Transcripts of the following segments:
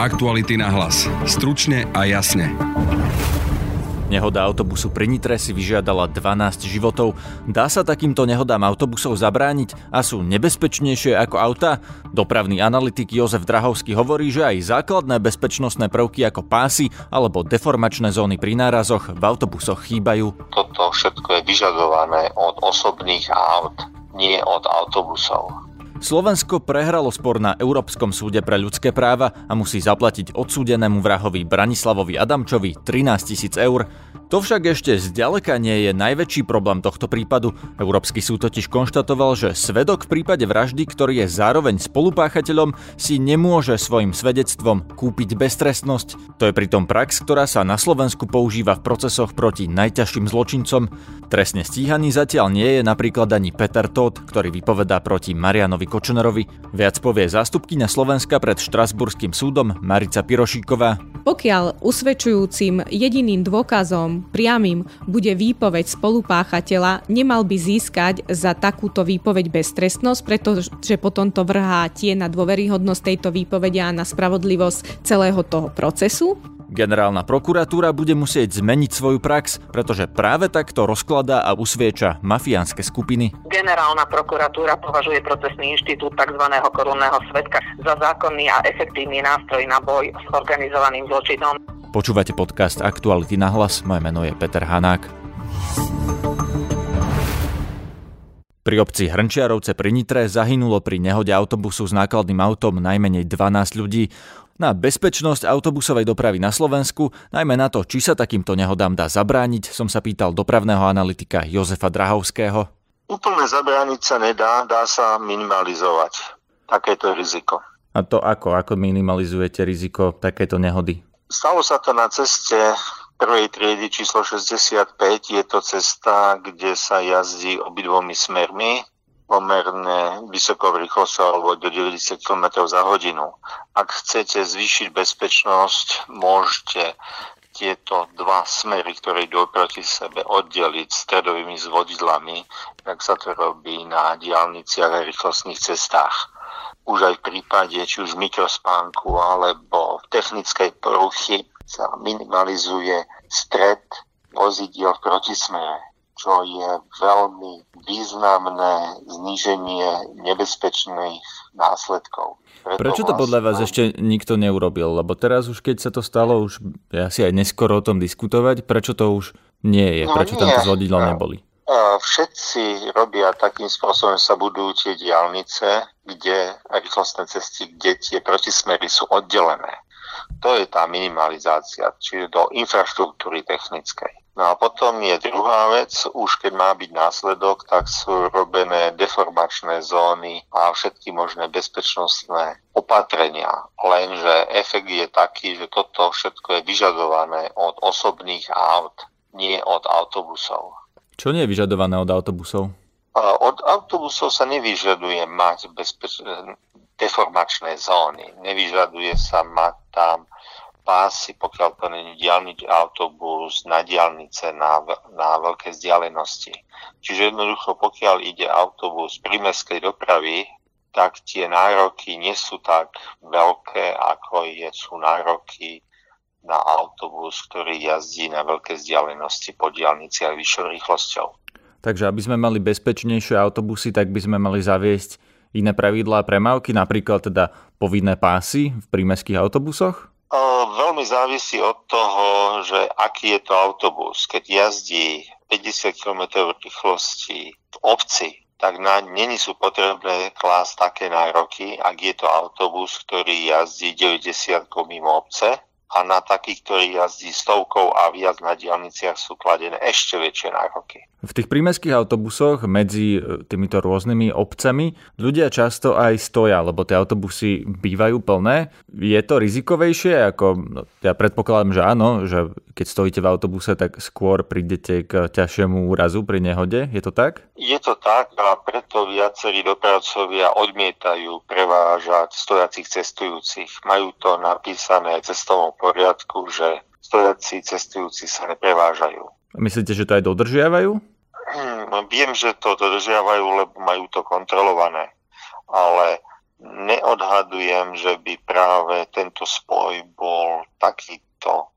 Aktuality na hlas. Stručne a jasne. Nehoda autobusu pri Nitre si vyžiadala 12 životov. Dá sa takýmto nehodám autobusov zabrániť a sú nebezpečnejšie ako auta? Dopravný analytik Jozef Drahovský hovorí, že aj základné bezpečnostné prvky ako pásy alebo deformačné zóny pri nárazoch v autobusoch chýbajú. Toto všetko je vyžadované od osobných aut, nie od autobusov. Slovensko prehralo spor na Európskom súde pre ľudské práva a musí zaplatiť odsúdenému vrahovi Branislavovi Adamčovi 13 tisíc eur. To však ešte zďaleka nie je najväčší problém tohto prípadu. Európsky súd totiž konštatoval, že svedok v prípade vraždy, ktorý je zároveň spolupáchateľom, si nemôže svojim svedectvom kúpiť beztrestnosť. To je pritom prax, ktorá sa na Slovensku používa v procesoch proti najťažším zločincom. Trestne stíhaný zatiaľ nie je napríklad ani Peter Todd, ktorý vypovedá proti Marianovi Kočnerovi. Viac povie zástupkyňa Slovenska pred Štrasburským súdom Marica Pirošíková. Pokiaľ usvedčujúcim jediným dôkazom priamým bude výpoveď spolupáchateľa, nemal by získať za takúto výpoveď beztrestnosť, pretože potom to vrhá tie na dôveryhodnosť tejto výpovede a na spravodlivosť celého toho procesu. Generálna prokuratúra bude musieť zmeniť svoju prax, pretože práve takto rozkladá a usvieča mafiánske skupiny. Generálna prokuratúra považuje procesný inštitút tzv. korunného svetka za zákonný a efektívny nástroj na boj s organizovaným zločinom. Počúvate podcast Aktuality na hlas, moje meno je Peter Hanák. Pri obci Hrnčiarovce pri Nitre zahynulo pri nehode autobusu s nákladným autom najmenej 12 ľudí na bezpečnosť autobusovej dopravy na Slovensku, najmä na to, či sa takýmto nehodám dá zabrániť, som sa pýtal dopravného analytika Jozefa Drahovského. Úplne zabrániť sa nedá, dá sa minimalizovať takéto riziko. A to ako? Ako minimalizujete riziko takéto nehody? Stalo sa to na ceste prvej triedy číslo 65. Je to cesta, kde sa jazdí obidvomi smermi pomerne vysokou rýchlosťou alebo do 90 km za hodinu. Ak chcete zvýšiť bezpečnosť, môžete tieto dva smery, ktoré idú proti sebe, oddeliť stredovými zvodidlami, tak sa to robí na diálniciach a rýchlostných cestách. Už aj v prípade či už mikrospánku alebo technickej poruchy sa minimalizuje stred vozidiel v protismere čo je veľmi významné zníženie nebezpečných následkov. Preto Prečo to podľa vás ešte nikto neurobil? Lebo teraz už keď sa to stalo, už je asi aj neskoro o tom diskutovať, prečo to už nie je? No prečo nie. tam zvodidla neboli? Všetci robia takým spôsobom, sa budú tie diálnice, kde rýchlostné cesty, kde tie protismery sú oddelené. To je tá minimalizácia, čiže do infraštruktúry technickej. No a potom je druhá vec, už keď má byť následok, tak sú robené deformačné zóny a všetky možné bezpečnostné opatrenia. Lenže efekt je taký, že toto všetko je vyžadované od osobných aut, nie od autobusov. Čo nie je vyžadované od autobusov? Od autobusov sa nevyžaduje mať bezpeč- deformačné zóny. Nevyžaduje sa mať tam pásy, pokiaľ to není diálnič autobus, na diálnice, na, na veľké vzdialenosti. Čiže jednoducho, pokiaľ ide autobus prímeskej dopravy, tak tie nároky nie sú tak veľké, ako je, sú nároky na autobus, ktorý jazdí na veľké vzdialenosti po diálnici a vyššou rýchlosťou. Takže aby sme mali bezpečnejšie autobusy, tak by sme mali zaviesť iné pravidlá premávky, napríklad teda povinné pásy v prímeských autobusoch? veľmi závisí od toho, že aký je to autobus. Keď jazdí 50 km rýchlosti v obci, tak na není sú potrebné klásť také nároky, ak je to autobus, ktorý jazdí 90 mimo obce, a na takých, ktorí jazdí stovkou a viac na diálniciach sú kladené ešte väčšie nároky. V tých prímeských autobusoch medzi e, týmito rôznymi obcami ľudia často aj stoja, lebo tie autobusy bývajú plné. Je to rizikovejšie? Ako, no, ja predpokladám, že áno, že keď stojíte v autobuse, tak skôr prídete k ťažšiemu úrazu pri nehode. Je to tak? Je to tak a preto viacerí dopravcovia odmietajú prevážať stojacích cestujúcich. Majú to napísané cestovom poriadku, že stojací cestujúci sa neprevážajú. Myslíte, že to aj dodržiavajú? Hmm, viem, že to dodržiavajú, lebo majú to kontrolované. Ale neodhadujem, že by práve tento spoj bol takýto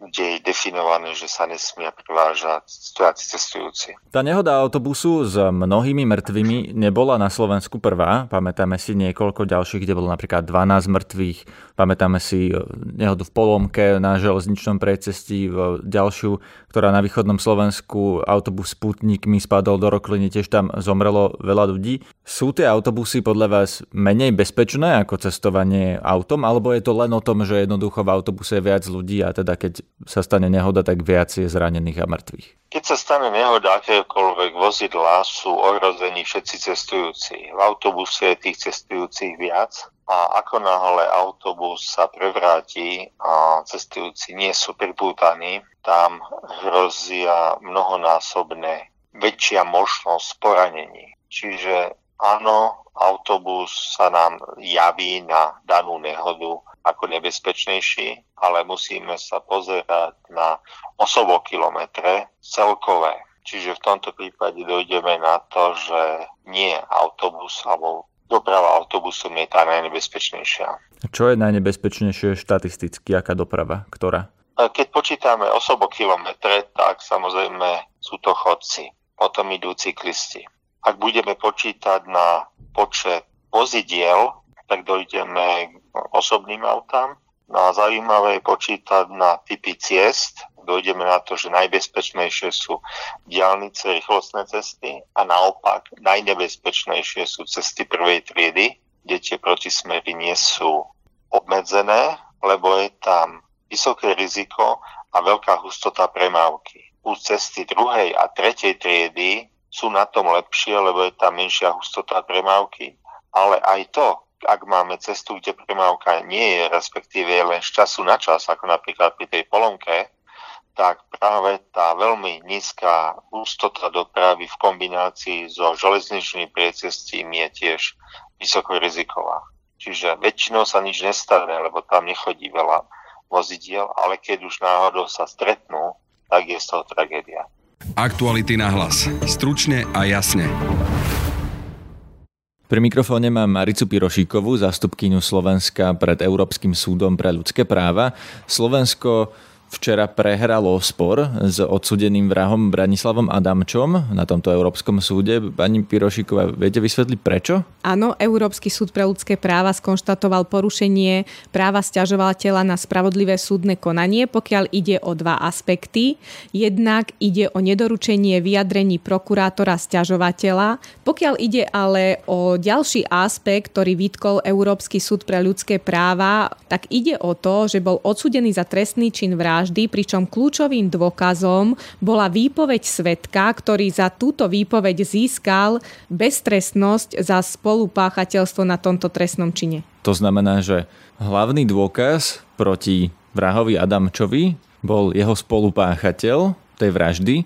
kde je definované, že sa nesmia prevážať stojaci cestujúci. Tá nehoda autobusu s mnohými mŕtvými nebola na Slovensku prvá. Pamätáme si niekoľko ďalších, kde bolo napríklad 12 mŕtvych. Pamätáme si e, nehodu v Polomke na železničnom precestí, ďalšiu, ktorá na východnom Slovensku autobus s putníkmi spadol do rokliny, tiež tam zomrelo veľa ľudí. Sú tie autobusy podľa vás menej bezpečné ako cestovanie autom, alebo je to len o tom, že jednoducho v autobuse je viac ľudí a teda keď sa stane nehoda, tak viac je zranených a mŕtvych. Keď sa stane nehoda akéhokoľvek vozidla, sú ohrození všetci cestujúci. V autobuse je tých cestujúcich viac a ako náhle autobus sa prevráti a cestujúci nie sú pripútaní, tam hrozia mnohonásobné väčšia možnosť poranení. Čiže áno, autobus sa nám javí na danú nehodu ako nebezpečnejší, ale musíme sa pozerať na osobokilometre celkové. Čiže v tomto prípade dojdeme na to, že nie autobus alebo doprava autobusom je tá najnebezpečnejšia. Čo je najnebezpečnejšie štatisticky? Aká doprava? Ktorá? Keď počítame osobokilometre, tak samozrejme sú to chodci, potom idú cyklisti. Ak budeme počítať na počet vozidiel, tak dojdeme k osobným autám. No a zaujímavé je počítať na typy ciest. Dojdeme na to, že najbezpečnejšie sú diálnice, rýchlostné cesty a naopak najnebezpečnejšie sú cesty prvej triedy, kde tie protismery nie sú obmedzené, lebo je tam vysoké riziko a veľká hustota premávky. U cesty druhej a tretej triedy sú na tom lepšie, lebo je tam menšia hustota premávky, ale aj to, ak máme cestu, kde premávka nie je, respektíve je len z času na čas, ako napríklad pri tej polomke, tak práve tá veľmi nízka ústota dopravy v kombinácii so železničným priecestím je tiež vysoko riziková. Čiže väčšinou sa nič nestane, lebo tam nechodí veľa vozidiel, ale keď už náhodou sa stretnú, tak je z toho tragédia. Aktuality na hlas. Stručne a jasne. Pri mikrofóne mám Maricu Pirošíkovú, zastupkyňu Slovenska pred Európskym súdom pre ľudské práva. Slovensko včera prehralo spor s odsudeným vrahom Branislavom Adamčom na tomto Európskom súde. Pani Pirošiková, viete vysvetliť prečo? Áno, Európsky súd pre ľudské práva skonštatoval porušenie práva stiažovateľa na spravodlivé súdne konanie, pokiaľ ide o dva aspekty. Jednak ide o nedoručenie vyjadrení prokurátora stiažovateľa. Pokiaľ ide ale o ďalší aspekt, ktorý vytkol Európsky súd pre ľudské práva, tak ide o to, že bol odsudený za trestný čin vraždy vraždy, pričom kľúčovým dôkazom bola výpoveď svetka, ktorý za túto výpoveď získal beztrestnosť za spolupáchateľstvo na tomto trestnom čine. To znamená, že hlavný dôkaz proti vrahovi Adamčovi bol jeho spolupáchateľ tej vraždy,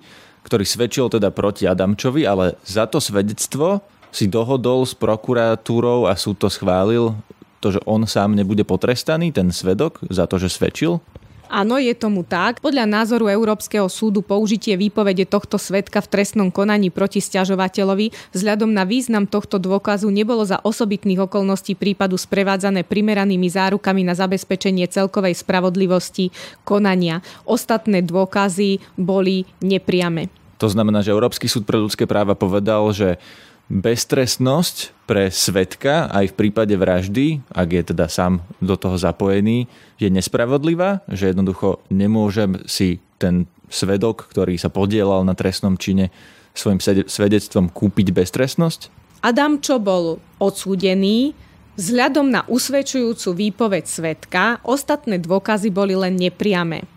ktorý svedčil teda proti Adamčovi, ale za to svedectvo si dohodol s prokuratúrou a súd to schválil, to, že on sám nebude potrestaný, ten svedok, za to, že svedčil? Áno, je tomu tak. Podľa názoru Európskeho súdu použitie výpovede tohto svetka v trestnom konaní proti stiažovateľovi vzhľadom na význam tohto dôkazu nebolo za osobitných okolností prípadu sprevádzané primeranými zárukami na zabezpečenie celkovej spravodlivosti konania. Ostatné dôkazy boli nepriame. To znamená, že Európsky súd pre ľudské práva povedal, že beztrestnosť pre svetka aj v prípade vraždy, ak je teda sám do toho zapojený, je nespravodlivá, že jednoducho nemôžem si ten svedok, ktorý sa podielal na trestnom čine, svojim svedectvom kúpiť beztrestnosť? Adam, čo bol odsúdený, vzhľadom na usvedčujúcu výpoveď svetka, ostatné dôkazy boli len nepriame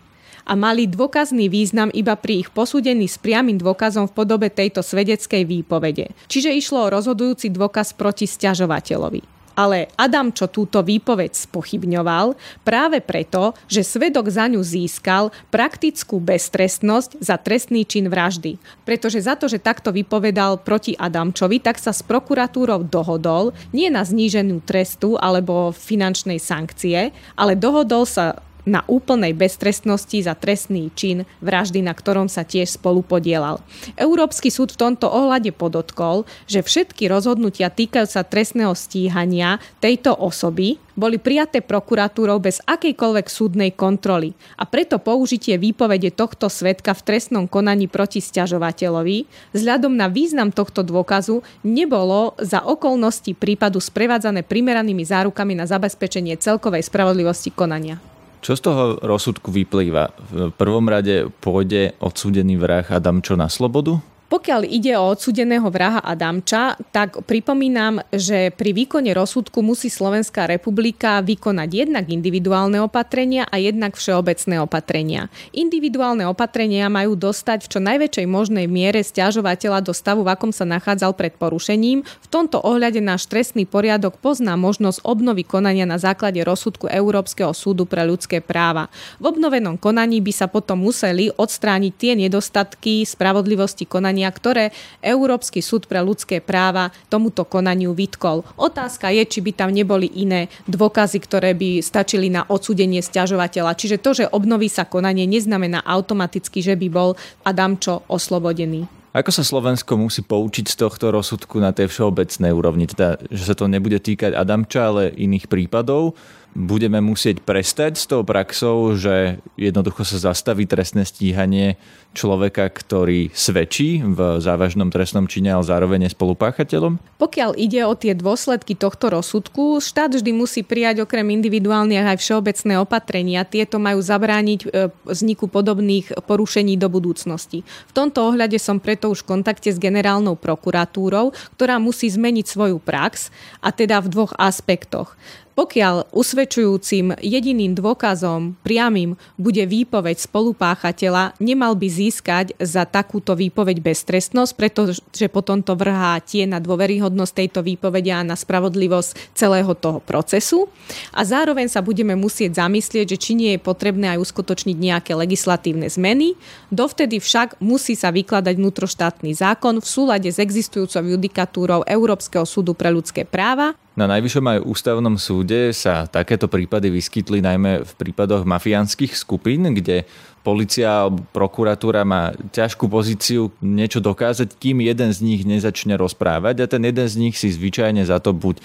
a mali dôkazný význam iba pri ich posúdení s priamým dôkazom v podobe tejto svedeckej výpovede. Čiže išlo o rozhodujúci dôkaz proti stiažovateľovi ale Adam, čo túto výpoveď spochybňoval, práve preto, že svedok za ňu získal praktickú beztrestnosť za trestný čin vraždy. Pretože za to, že takto vypovedal proti Adamčovi, tak sa s prokuratúrou dohodol nie na zníženú trestu alebo finančnej sankcie, ale dohodol sa na úplnej beztrestnosti za trestný čin vraždy, na ktorom sa tiež spolu podielal. Európsky súd v tomto ohľade podotkol, že všetky rozhodnutia týkajúca trestného stíhania tejto osoby boli prijaté prokuratúrou bez akejkoľvek súdnej kontroly a preto použitie výpovede tohto svetka v trestnom konaní proti stiažovateľovi vzhľadom na význam tohto dôkazu nebolo za okolnosti prípadu sprevádzané primeranými zárukami na zabezpečenie celkovej spravodlivosti konania. Čo z toho rozsudku vyplýva? V prvom rade pôjde odsúdený vrah Adamčo na slobodu? Pokiaľ ide o odsudeného vraha Adamča, tak pripomínam, že pri výkone rozsudku musí Slovenská republika vykonať jednak individuálne opatrenia a jednak všeobecné opatrenia. Individuálne opatrenia majú dostať v čo najväčšej možnej miere stiažovateľa do stavu, v akom sa nachádzal pred porušením. V tomto ohľade náš trestný poriadok pozná možnosť obnovy konania na základe rozsudku Európskeho súdu pre ľudské práva. V obnovenom konaní by sa potom museli odstrániť tie nedostatky spravodlivosti konania konania, ktoré Európsky súd pre ľudské práva tomuto konaniu vytkol. Otázka je, či by tam neboli iné dôkazy, ktoré by stačili na odsudenie stiažovateľa. Čiže to, že obnoví sa konanie, neznamená automaticky, že by bol Adamčo oslobodený. Ako sa Slovensko musí poučiť z tohto rozsudku na tej všeobecnej úrovni? Teda, že sa to nebude týkať Adamča, ale iných prípadov? Budeme musieť prestať s tou praxou, že jednoducho sa zastaví trestné stíhanie človeka, ktorý svedčí v závažnom trestnom čine, ale zároveň je spolupáchateľom? Pokiaľ ide o tie dôsledky tohto rozsudku, štát vždy musí prijať okrem individuálnych aj všeobecné opatrenia. Tieto majú zabrániť e, vzniku podobných porušení do budúcnosti. V tomto ohľade som preto už v kontakte s generálnou prokuratúrou, ktorá musí zmeniť svoju prax a teda v dvoch aspektoch. Pokiaľ usvedčujúcim jediným dôkazom priamým bude výpoveď spolupáchateľa, nemal by získať za takúto výpoveď beztrestnosť, pretože potom to vrhá tie na dôveryhodnosť tejto výpovede a na spravodlivosť celého toho procesu. A zároveň sa budeme musieť zamyslieť, že či nie je potrebné aj uskutočniť nejaké legislatívne zmeny. Dovtedy však musí sa vykladať vnútroštátny zákon v súlade s existujúcou judikatúrou Európskeho súdu pre ľudské práva na Najvyššom aj ústavnom súde sa takéto prípady vyskytli najmä v prípadoch mafiánskych skupín, kde policia alebo prokuratúra má ťažkú pozíciu niečo dokázať, kým jeden z nich nezačne rozprávať a ten jeden z nich si zvyčajne za to buď e,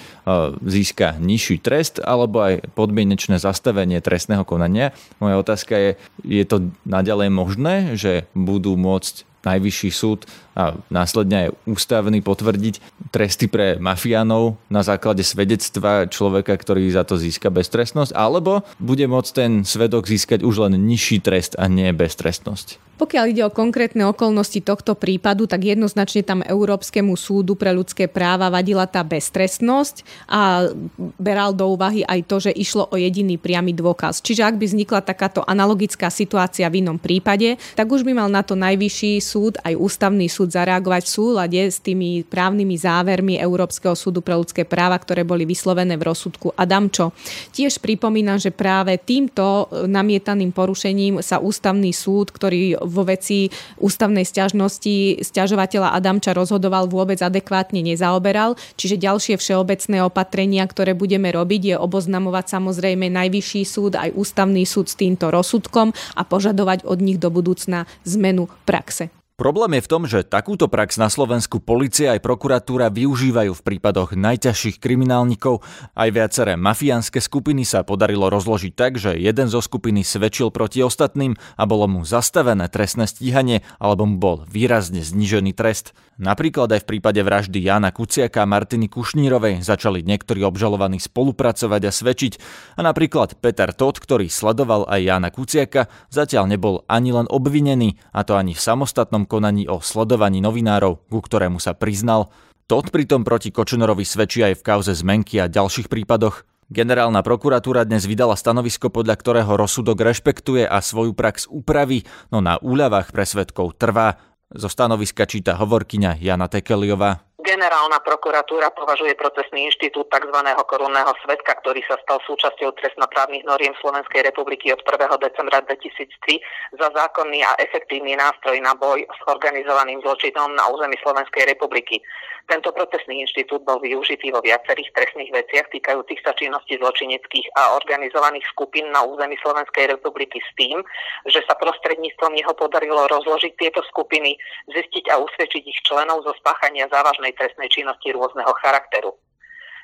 získa nižší trest alebo aj podmienečné zastavenie trestného konania. Moja otázka je, je to naďalej možné, že budú môcť najvyšší súd a následne aj ústavný potvrdiť tresty pre mafiánov na základe svedectva človeka, ktorý za to získa beztrestnosť, alebo bude môcť ten svedok získať už len nižší trest nie beztrestnosť. Pokiaľ ide o konkrétne okolnosti tohto prípadu, tak jednoznačne tam Európskemu súdu pre ľudské práva vadila tá beztrestnosť a beral do úvahy aj to, že išlo o jediný priamy dôkaz. Čiže ak by vznikla takáto analogická situácia v inom prípade, tak už by mal na to najvyšší súd aj ústavný súd zareagovať v súlade s tými právnymi závermi Európskeho súdu pre ľudské práva, ktoré boli vyslovené v rozsudku Adamčo. Tiež pripomínam, že práve týmto namietaným porušením sa ústavný súd, ktorý vo veci ústavnej stiažnosti stiažovateľa Adamča rozhodoval vôbec adekvátne nezaoberal, čiže ďalšie všeobecné opatrenia, ktoré budeme robiť, je oboznamovať samozrejme najvyšší súd aj ústavný súd s týmto rozsudkom a požadovať od nich do budúcna zmenu praxe. Problém je v tom, že takúto prax na Slovensku policia aj prokuratúra využívajú v prípadoch najťažších kriminálnikov. Aj viaceré mafiánske skupiny sa podarilo rozložiť tak, že jeden zo skupiny svedčil proti ostatným a bolo mu zastavené trestné stíhanie alebo mu bol výrazne znižený trest. Napríklad aj v prípade vraždy Jana Kuciaka a Martiny Kušnírovej začali niektorí obžalovaní spolupracovať a svedčiť a napríklad Peter Todt, ktorý sledoval aj Jana Kuciaka, zatiaľ nebol ani len obvinený, a to ani v samostatnom konaní o sledovaní novinárov, ku ktorému sa priznal. Todd pritom proti Kočnerovi svedčí aj v kauze zmenky a ďalších prípadoch. Generálna prokuratúra dnes vydala stanovisko, podľa ktorého rozsudok rešpektuje a svoju prax upraví, no na úľavách pre svetkov trvá. Zo stanoviska číta hovorkyňa Jana Tekeliová Generálna prokuratúra považuje procesný inštitút tzv. korunného svetka, ktorý sa stal súčasťou trestnoprávnych noriem Slovenskej republiky od 1. decembra 2003 za zákonný a efektívny nástroj na boj s organizovaným zločinom na území Slovenskej republiky. Tento procesný inštitút bol využitý vo viacerých trestných veciach týkajúcich sa činnosti zločineckých a organizovaných skupín na území Slovenskej republiky s tým, že sa prostredníctvom neho podarilo rozložiť tieto skupiny, zistiť a usvedčiť ich členov zo spáchania závažných závažnej trestnej činnosti rôzneho charakteru.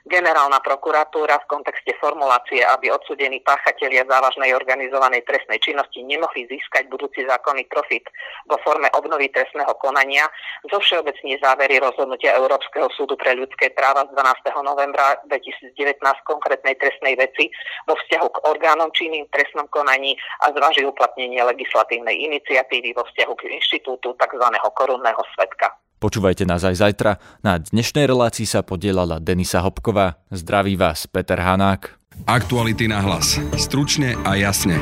Generálna prokuratúra v kontexte formulácie, aby odsudení páchatelia závažnej organizovanej trestnej činnosti nemohli získať budúci zákonný profit vo forme obnovy trestného konania, zo všeobecne závery rozhodnutia Európskeho súdu pre ľudské práva z 12. novembra 2019 konkrétnej trestnej veci vo vzťahu k orgánom činným trestnom konaní a zváži uplatnenie legislatívnej iniciatívy vo vzťahu k inštitútu tzv. korunného svetka. Počúvajte nás aj zajtra. Na dnešnej relácii sa podielala Denisa Hopková. Zdraví vás Peter Hanák. Aktuality na hlas. Stručne a jasne.